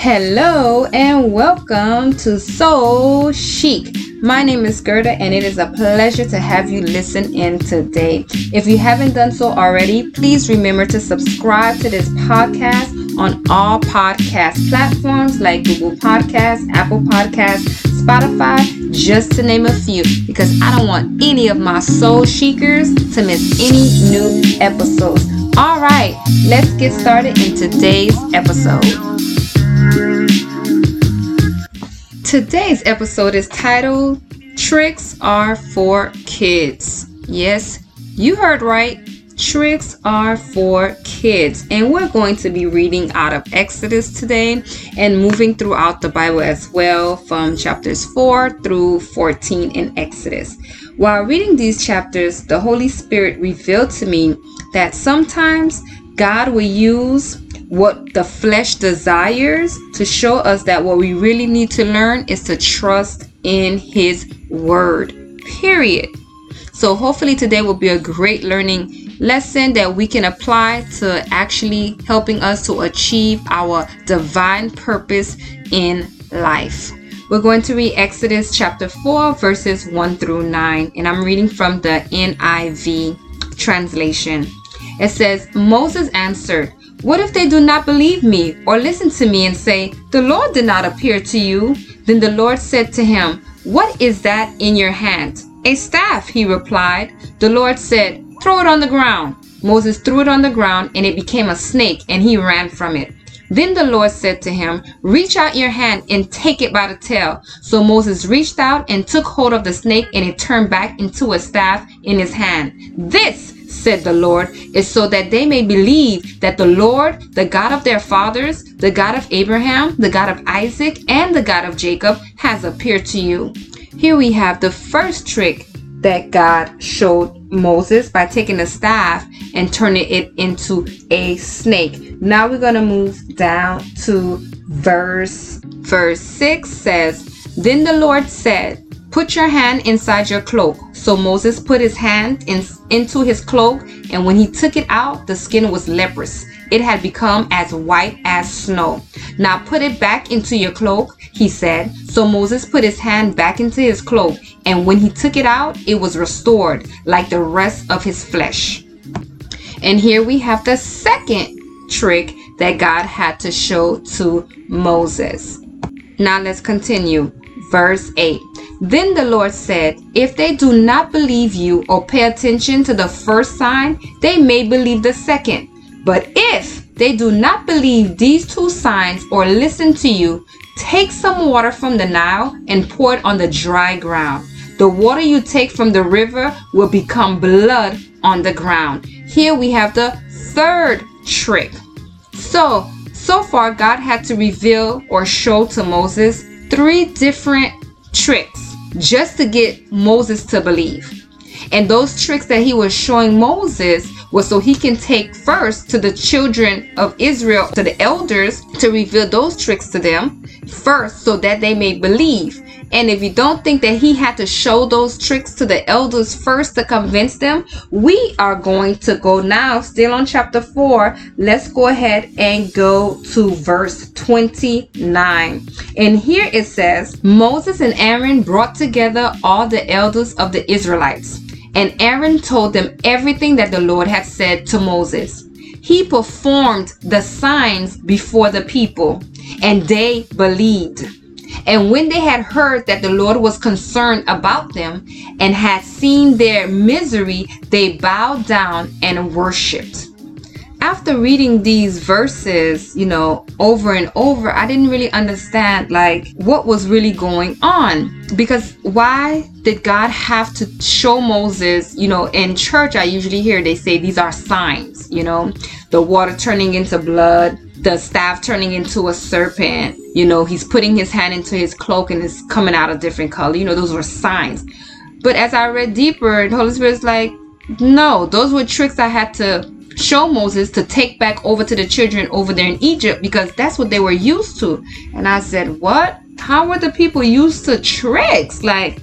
Hello and welcome to Soul Chic. My name is Gerda and it is a pleasure to have you listen in today. If you haven't done so already, please remember to subscribe to this podcast on all podcast platforms like Google Podcasts, Apple Podcasts, Spotify, just to name a few, because I don't want any of my soul shakers to miss any new episodes. All right, let's get started in today's episode. Today's episode is titled Tricks Are for Kids. Yes, you heard right. Tricks are for kids. And we're going to be reading out of Exodus today and moving throughout the Bible as well from chapters 4 through 14 in Exodus. While reading these chapters, the Holy Spirit revealed to me that sometimes God will use what the flesh desires to show us that what we really need to learn is to trust in His Word. Period. So, hopefully, today will be a great learning lesson that we can apply to actually helping us to achieve our divine purpose in life. We're going to read Exodus chapter 4, verses 1 through 9, and I'm reading from the NIV translation. It says, Moses answered, what if they do not believe me or listen to me and say, The Lord did not appear to you? Then the Lord said to him, What is that in your hand? A staff, he replied. The Lord said, Throw it on the ground. Moses threw it on the ground, and it became a snake, and he ran from it. Then the Lord said to him, Reach out your hand and take it by the tail. So Moses reached out and took hold of the snake, and it turned back into a staff in his hand. This said the Lord, is so that they may believe that the Lord, the God of their fathers, the God of Abraham, the God of Isaac, and the God of Jacob, has appeared to you. Here we have the first trick that God showed Moses by taking a staff and turning it into a snake. Now we're going to move down to verse verse 6 says, "Then the Lord said, Put your hand inside your cloak. So Moses put his hand in, into his cloak, and when he took it out, the skin was leprous. It had become as white as snow. Now put it back into your cloak, he said. So Moses put his hand back into his cloak, and when he took it out, it was restored like the rest of his flesh. And here we have the second trick that God had to show to Moses. Now let's continue. Verse 8. Then the Lord said, If they do not believe you or pay attention to the first sign, they may believe the second. But if they do not believe these two signs or listen to you, take some water from the Nile and pour it on the dry ground. The water you take from the river will become blood on the ground. Here we have the third trick. So, so far, God had to reveal or show to Moses three different tricks just to get Moses to believe. And those tricks that he was showing Moses was so he can take first to the children of Israel, to the elders, to reveal those tricks to them first so that they may believe. And if you don't think that he had to show those tricks to the elders first to convince them, we are going to go now, still on chapter 4. Let's go ahead and go to verse 29. And here it says Moses and Aaron brought together all the elders of the Israelites. And Aaron told them everything that the Lord had said to Moses. He performed the signs before the people, and they believed. And when they had heard that the Lord was concerned about them and had seen their misery, they bowed down and worshiped. After reading these verses, you know, over and over, I didn't really understand like what was really going on. Because why did God have to show Moses, you know, in church I usually hear they say these are signs, you know, the water turning into blood, the staff turning into a serpent. You know, he's putting his hand into his cloak and it's coming out a different color. You know, those were signs. But as I read deeper, the Holy Spirit's like, no, those were tricks I had to show Moses to take back over to the children over there in Egypt because that's what they were used to. And I said, what? How were the people used to tricks? Like,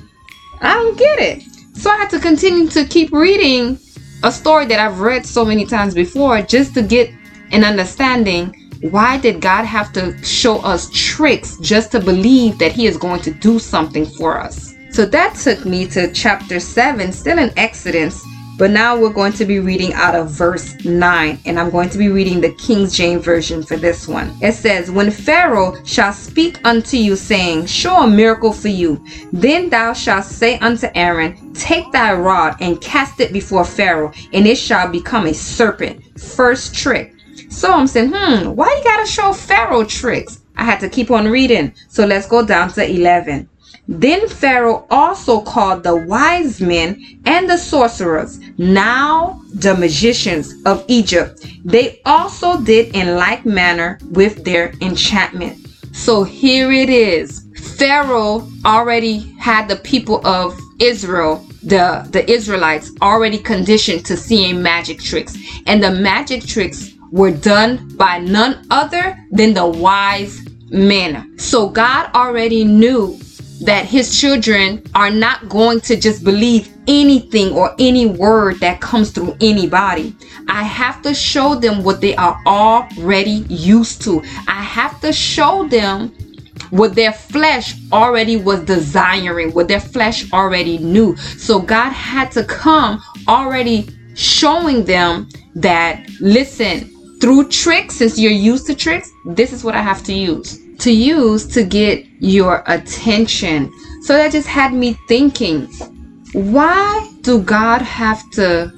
I don't get it. So I had to continue to keep reading a story that I've read so many times before just to get an understanding Why did God have to show us tricks just to believe that He is going to do something for us? So that took me to chapter 7, still in Exodus, but now we're going to be reading out of verse 9, and I'm going to be reading the King James Version for this one. It says, When Pharaoh shall speak unto you, saying, Show a miracle for you, then thou shalt say unto Aaron, Take thy rod and cast it before Pharaoh, and it shall become a serpent. First trick. So I'm saying, hmm, why you gotta show Pharaoh tricks? I had to keep on reading. So let's go down to 11. Then Pharaoh also called the wise men and the sorcerers, now the magicians of Egypt. They also did in like manner with their enchantment. So here it is. Pharaoh already had the people of Israel, the, the Israelites, already conditioned to seeing magic tricks. And the magic tricks were done by none other than the wise men. So God already knew that his children are not going to just believe anything or any word that comes through anybody. I have to show them what they are already used to. I have to show them what their flesh already was desiring, what their flesh already knew. So God had to come already showing them that, listen, through tricks, since you're used to tricks, this is what I have to use to use to get your attention. So that just had me thinking, why do God have to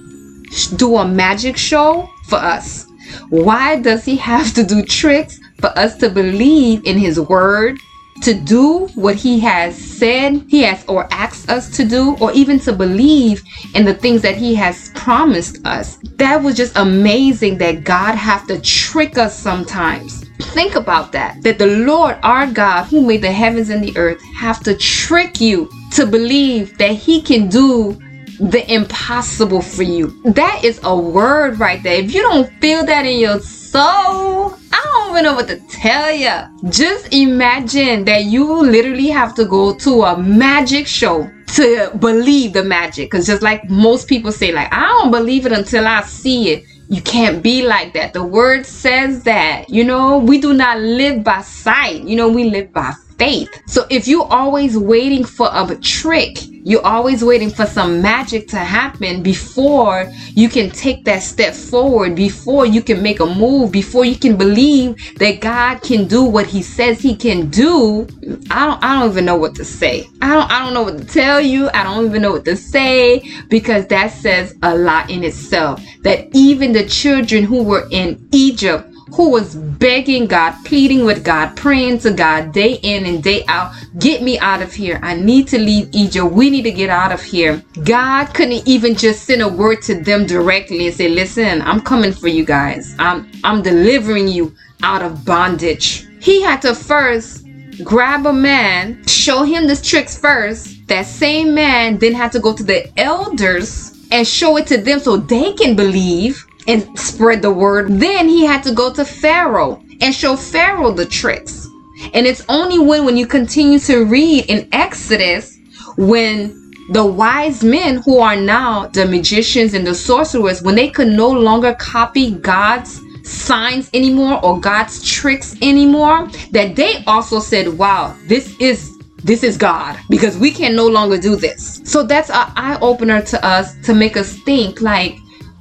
do a magic show for us? Why does he have to do tricks for us to believe in his word, to do what he has said he has or asked us to do, or even to believe in the things that he has promised us? That was just amazing that God have to trick us sometimes Think about that. That the Lord our God, who made the heavens and the earth, have to trick you to believe that He can do the impossible for you. That is a word right there. If you don't feel that in your soul, I don't even know what to tell you. Just imagine that you literally have to go to a magic show to believe the magic. Because just like most people say, like, I don't believe it until I see it you can't be like that. The word says that, you know, we do not live by sight, you know, we live by faith. So if you're always waiting for a trick, you're always waiting for some magic to happen before you can take that step forward, before you can make a move, before you can believe that God can do what he says he can do. I don't I don't even know what to say. I don't I don't know what to tell you. I don't even know what to say because that says a lot in itself. That even the children who were in Egypt who was begging God, pleading with God, praying to God day in and day out, get me out of here. I need to leave Egypt. We need to get out of here. God couldn't even just send a word to them directly and say, listen, I'm coming for you guys. I'm, I'm delivering you out of bondage. He had to first grab a man, show him the tricks first. That same man then had to go to the elders and show it to them so they can believe and spread the word. Then he had to go to Pharaoh and show Pharaoh the tricks. And it's only when when you continue to read in Exodus when the wise men who are now the magicians and the sorcerers when they could no longer copy God's signs anymore or God's tricks anymore that they also said wow this is this is God because we can no longer do this. So that's an eye opener to us to make us think like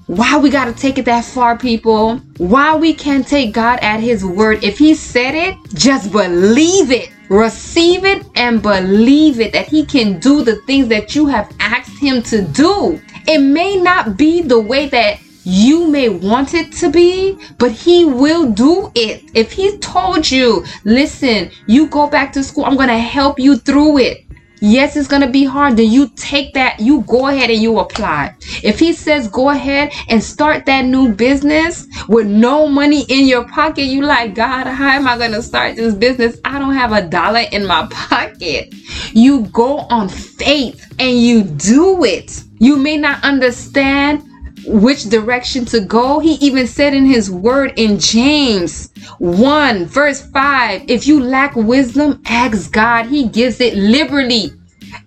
why we got to take it that far, people? Why we can't take God at His word? If He said it, just believe it. Receive it and believe it that He can do the things that you have asked Him to do. It may not be the way that you may want it to be, but he will do it. If he told you, listen, you go back to school, I'm going to help you through it. Yes, it's to be hard. Then you take that, you go ahead and you apply. If he says go ahead and start that new business with no money in your pocket, you like, God, how am I to start this business? I don't have a dollar in my pocket. You go on faith and you do it. You may not understand which direction to go. He even said in his word in James 1, verse 5 if you lack wisdom, ask God. He gives it liberally.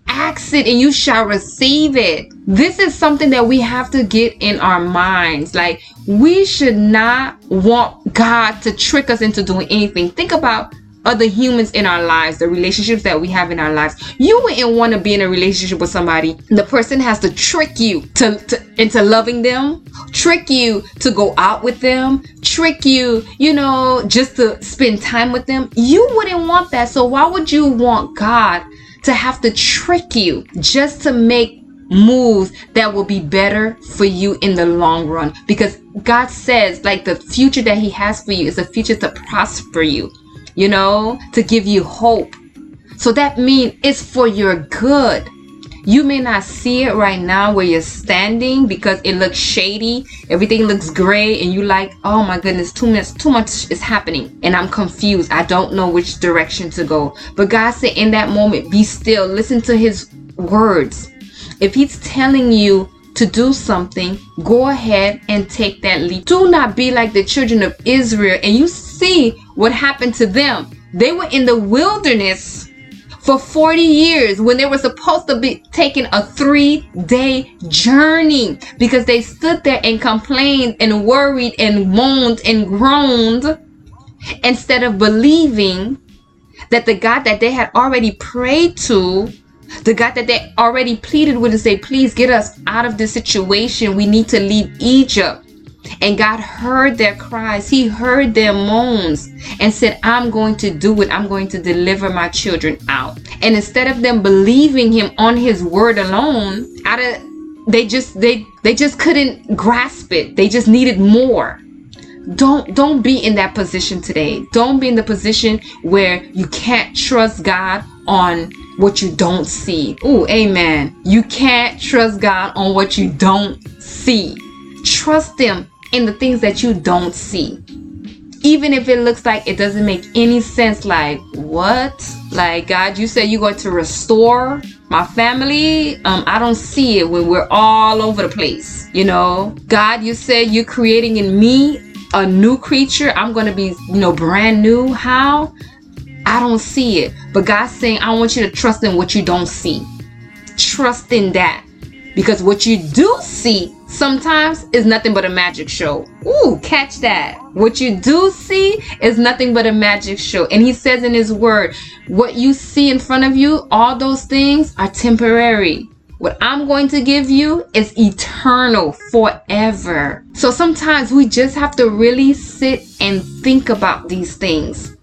Ask it and you shall receive it. This is something that we have to get in our minds. Like, we should not want God to trick us into doing anything. Think about other humans in our lives, the relationships that we have in our lives. You wouldn't want to be in a relationship with somebody. The person has to trick you to, to into loving them, trick you to go out with them, trick you, you know, just to spend time with them. You wouldn't want that. So why would you want God to have to trick you just to make moves that will be better for you in the long run because God says like the future that he has for you is a future to prosper you you know, to give you hope. So that means it's for your good. You may not see it right now where you're standing because it looks shady. Everything looks gray and you like, oh my goodness, too much, too much is happening. And I'm confused. I don't know which direction to go. But God said in that moment, be still. Listen to his words. If he's telling you to do something, go ahead and take that leap. Do not be like the children of Israel. And you see what happened to them. They were in the wilderness for 40 years when they were supposed to be taking a three day journey because they stood there and complained and worried and moaned and groaned instead of believing that the God that they had already prayed to, the God that they already pleaded with and say, please get us out of this situation. We need to leave Egypt. And God heard their cries. He heard their moans and said, I'm going to do it. I'm going to deliver my children out. And instead of them believing him on his word alone, out of they just they they just couldn't grasp it. They just needed more. Don't don't be in that position today. Don't be in the position where you can't trust God on what you don't see. Oh, amen. You can't trust God on what you don't see. Trust Him in the things that you don't see. Even if it looks like it doesn't make any sense, like, what? Like, God, you said you're going to restore my family. Um, I don't see it when we're all over the place. You know, God, you said you're creating in me a new creature. I'm going to be, you know, brand new. How? I don't see it. But God's saying, I want you to trust in what you don't see. Trust in that. Because what you do see sometimes is nothing but a magic show. Ooh, catch that. What you do see is nothing but a magic show. And he says in his word, what you see in front of you, all those things are temporary. What I'm going to give you is eternal forever. So sometimes we just have to really sit and think about these things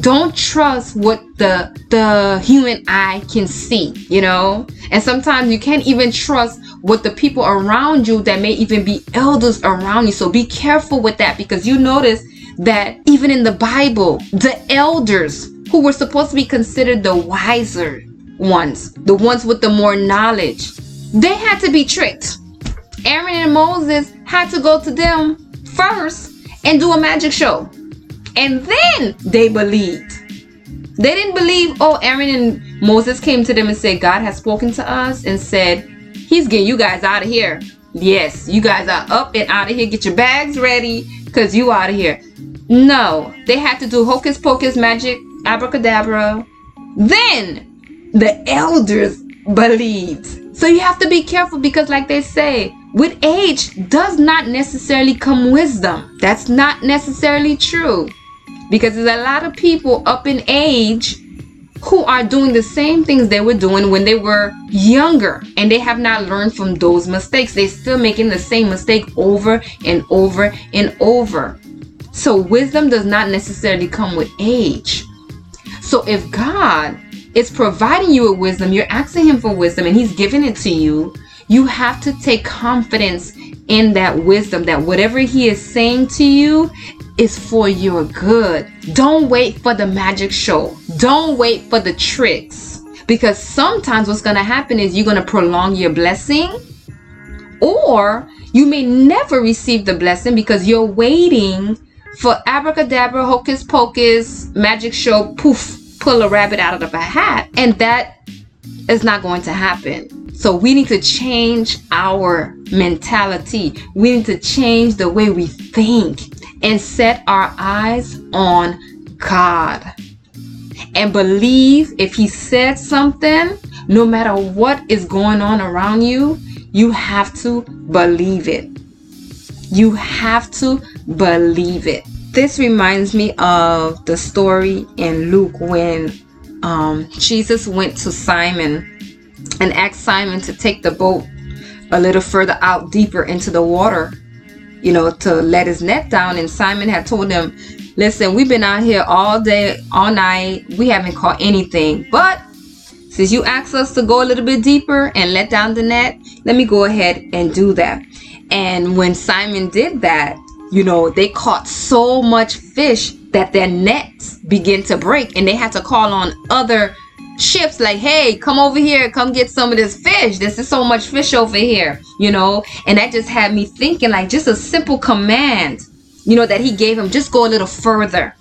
don't trust what the the human eye can see you know? And sometimes you can't even trust what the people around you that may even be elders around you. So be careful with that because you notice that even in the bible the elders who were supposed to be considered the wiser ones the ones with the more knowledge they had to be tricked. Aaron and moses had to go to them first and do a magic show and then they believed. They didn't believe, oh, Aaron and Moses came to them and said, God has spoken to us and said, He's getting you guys out of here. Yes, you guys are up and out of here. Get your bags ready because you out of here. No, they had to do hocus pocus magic, abracadabra. Then the elders believed. So you have to be careful because, like they say, with age does not necessarily come wisdom. That's not necessarily true because there's a lot of people up in age who are doing the same things they were doing when they were younger and they have not learned from those mistakes. They're still making the same mistake over and over and over. So, wisdom does not necessarily come with age. So, if God is providing you with wisdom, you're asking Him for wisdom and He's giving it to you, you have to take confidence in that wisdom that whatever He is saying to you is for your good. Don't wait for the magic show. Don't wait for the tricks. Because sometimes what's going to happen is you're going to prolong your blessing or you may never receive the blessing because you're waiting for abracadabra, hocus pocus, magic show, poof, pull a rabbit out of a hat. And that is not going to happen. So we need to change our mentality. We need to change the way we think and set our eyes on God and believe if He said something, no matter what is going on around you, you have to believe it. You have to believe it. This reminds me of the story in Luke when um, Jesus went to Simon and asked Simon to take the boat a little further out deeper into the water, you know, to let his net down. And Simon had told him, Listen, we've been out here all day, all night. We haven't caught anything. But since you asked us to go a little bit deeper and let down the net, let me go ahead and do that. And when Simon did that, you know, they caught so much fish that their nets began to break and they had to call on other ships like hey come over here come get some of this fish. This is so much fish over here you know? And that just had me thinking like just a simple command you know that he gave him just go a little further.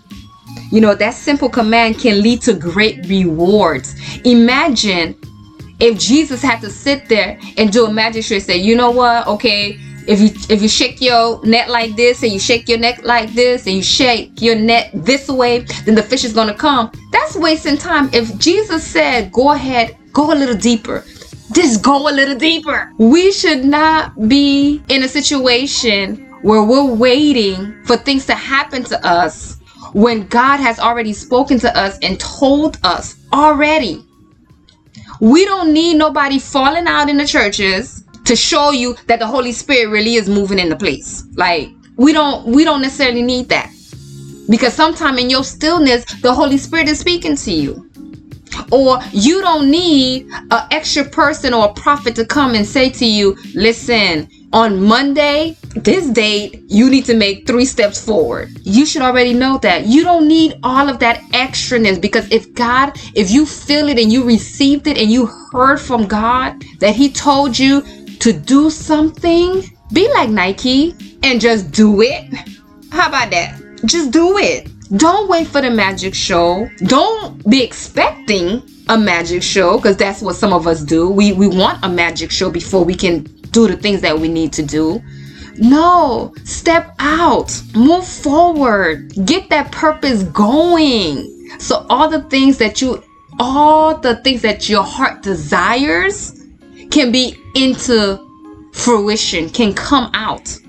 You know that simple command can lead to great rewards. Imagine if jesus had to sit there and do a magic trick say you know what? Okay if you if you shake your net like this and you shake your neck like this and you shake your net this way then the fish is going to come. That's wasting time. If jesus said go ahead go a little deeper just go a little deeper. We should not be in a situation where we're waiting for things to happen to us when god has already spoken to us and told us already. We don't need nobody falling out in the churches to show you that the Holy Spirit really is moving in the place. Like we don't we don't necessarily need that. Because sometime in your stillness, the Holy Spirit is speaking to you. Or you don't need an extra person or a prophet to come and say to you, listen, on Monday, this date, you need to make three steps forward. You should already know that. You don't need all of that extraness because if God, if you feel it and you received it and you heard from God that He told you to do something, be like Nike and just do it. How about that? Just do it. Don't wait for the magic show. Don't be expecting a magic show because that's what some of us do. We we want a magic show before we can do the things that we need to do. No, step out, move forward, get that purpose going. So all the things that you all the things that your heart desires can be into fruition, can come out.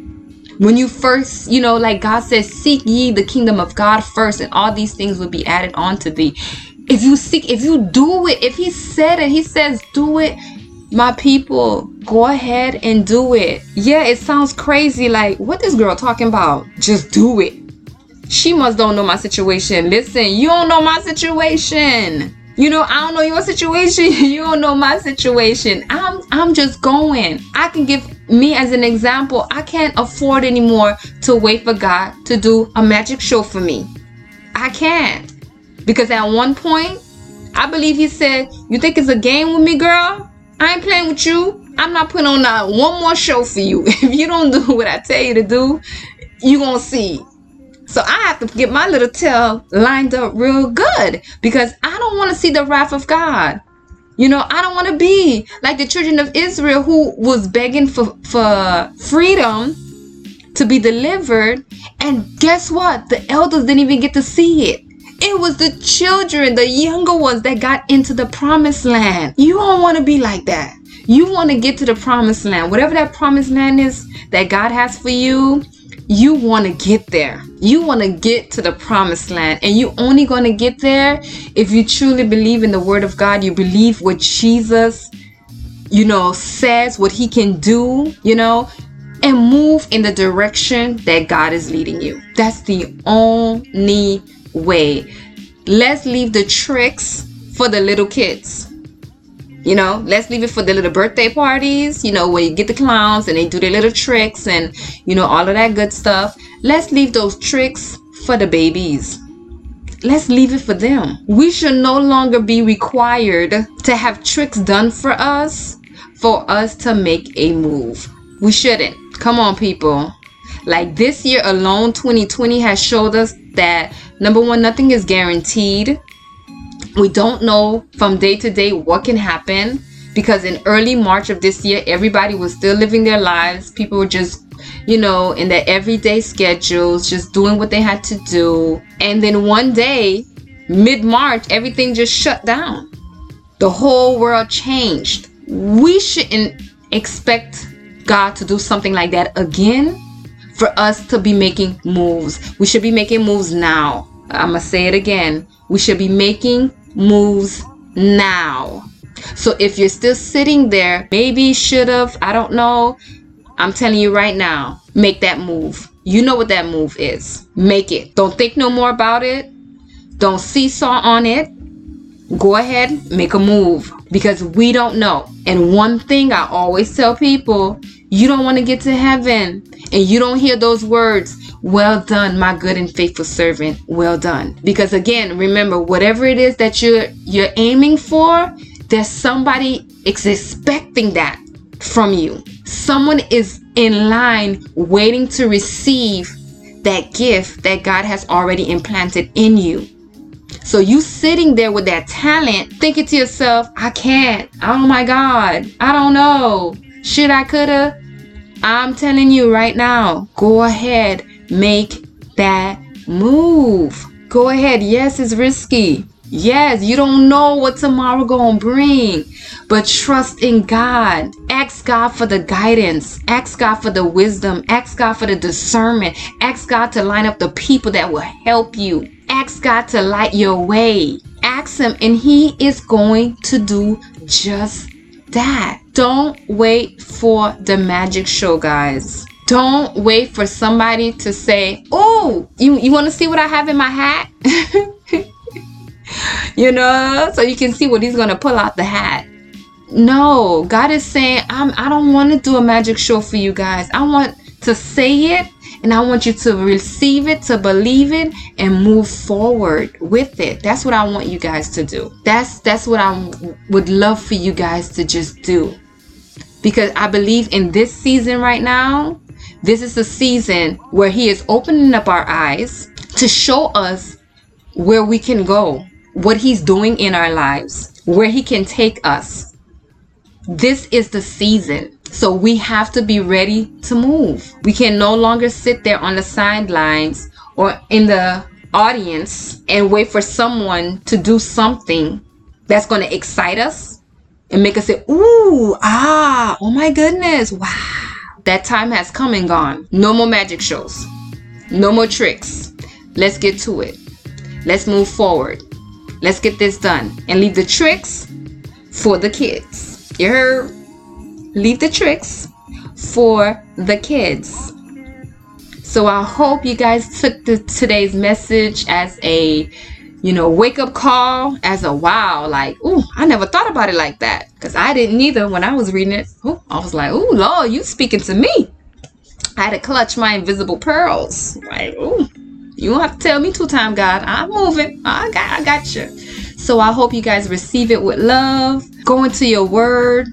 When you first, you know, like God says, seek ye the kingdom of God first, and all these things will be added on to thee. If you seek, if you do it, if He said it, He says, do it. My people, go ahead and do it. Yeah, it sounds crazy. Like, what this girl talking about? Just do it. She must don't know my situation. Listen, you don't know my situation. You know, I don't know your situation. you don't know my situation. I'm I'm just going. I can give me as an example. I can't afford anymore to wait for God to do a magic show for me. I can't. Because at one point, I believe he said, "You think it's a game with me, girl? I ain't playing with you. I'm not putting on not one more show for you. If you don't do what I tell you to do, you gonna see so I have to get my little tail lined up real good because I don't want to see the wrath of God. You know, I don't want to be like the children of Israel who was begging for, for freedom to be delivered. And guess what? The elders didn't even get to see it. It was the children, the younger ones that got into the promised land. You don't want to be like that. You want to get to the promised land. Whatever that promised land is that God has for you, you want to get there. You want to get to the promised land. And you only going to get there if you truly believe in the word of God. You believe what Jesus, you know, says, what he can do, you know, and move in the direction that God is leading you. That's the only way. Let's leave the tricks for the little kids. You know, let's leave it for the little birthday parties, you know, where you get the clowns and they do their little tricks and, you know, all of that good stuff. Let's leave those tricks for the babies. Let's leave it for them. We should no longer be required to have tricks done for us for us to make a move. We shouldn't. Come on, people. Like this year alone, 2020 has showed us that number one, nothing is guaranteed we don't know from day to day what can happen because in early March of this year, everybody was still living their lives. People were just, you know, in their everyday schedules, just doing what they had to do. And then one day, mid March, everything just shut down. The whole world changed. We shouldn't expect God to do something like that again for us to be making moves. We should be making moves now. I'm going to say it again. We should be making moves now. So if you're still sitting there, maybe should have, I don't know. I'm telling you right now, make that move. You know what that move is. Make it. Don't think no more about it. Don't seesaw on it. Go ahead, make a move because we don't know. And one thing I always tell people you don't want to get to heaven and you don't hear those words, well done, my good and faithful servant, well done. Because again, remember, whatever it is that you're you're aiming for, there's somebody expecting that from you. Someone is in line waiting to receive that gift that God has already implanted in you. So you sitting there with that talent, thinking to yourself, I can't. Oh my God. I don't know. Should I coulda? I'm telling you right now, go ahead, make that move. Go ahead. Yes, it's risky. Yes, you don't know what tomorrow gonna bring, but trust in God. Ask God for the guidance. Ask God for the wisdom. Ask God for the discernment. Ask God to line up the people that will help you. Ask God to light your way. Ask Him, and He is going to do just that. Don't wait for the magic show, guys. Don't wait for somebody to say, Oh, you, you want to see what I have in my hat? you know, so you can see what he's gonna pull out the hat. No, God is saying, I'm I don't want to do a magic show for you guys. I want to say it and I want you to receive it, to believe it, and move forward with it. That's what I want you guys to do. That's that's what I would love for you guys to just do. Because I believe in this season right now, this is the season where He is opening up our eyes to show us where we can go, what He's doing in our lives, where He can take us. This is the season. So we have to be ready to move. We can no longer sit there on the sidelines or in the audience and wait for someone to do something that's going to excite us and make us say, Ooh, ah, oh my goodness, wow. That time has come and gone. No more magic shows, no more tricks. Let's get to it. Let's move forward. Let's get this done and leave the tricks for the kids. You heard? Leave the tricks for the kids. So I hope you guys took the, today's message as a, you know, wake up call, as a wow, like, ooh, I never thought about it like that. Because I didn't either when I was reading it. Ooh, I was like, ooh, Lord, you speaking to me. I had to clutch my invisible pearls. Like, ooh, you don't have to tell me two time, God. I'm moving. I got, I got you. So I hope you guys receive it with love. Go into your word.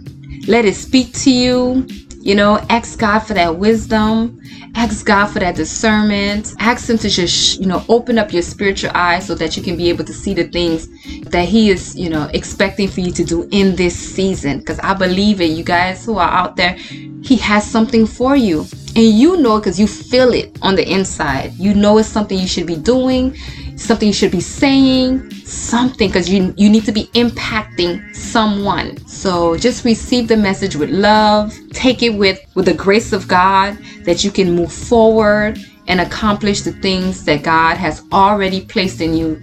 Let it speak to you. You know, ask God for that wisdom. Ask God for that discernment. Ask Him to just, you know, open up your spiritual eyes so that you can be able to see the things that He is, you know, expecting for you to do in this season. Because I believe it, you guys who are out there, He has something for you and you know because you feel it on the inside you know it's something you should be doing something you should be saying something because you you need to be impacting someone. So just receive the message with love. Take it with with the grace of god that you can move forward and accomplish the things that god has already placed in you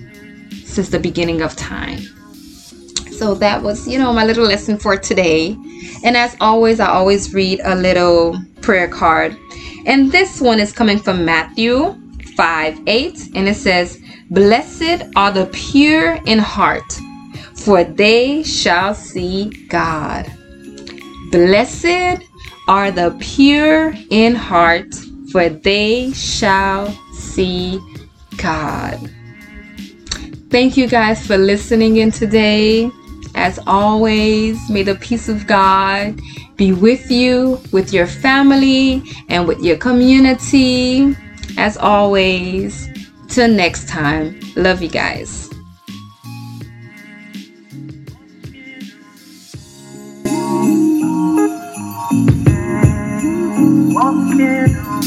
since the beginning of time. So that was you know my little lesson for today. And as always i always read a little prayer card. And this one is coming from Matthew 5 8, and it says, Blessed are the pure in heart, for they shall see God. Blessed are the pure in heart, for they shall see God. Thank you guys for listening in today. As always, may the peace of God be with you, with your family, and with your community. As always, Till next time, love you guys. Walking on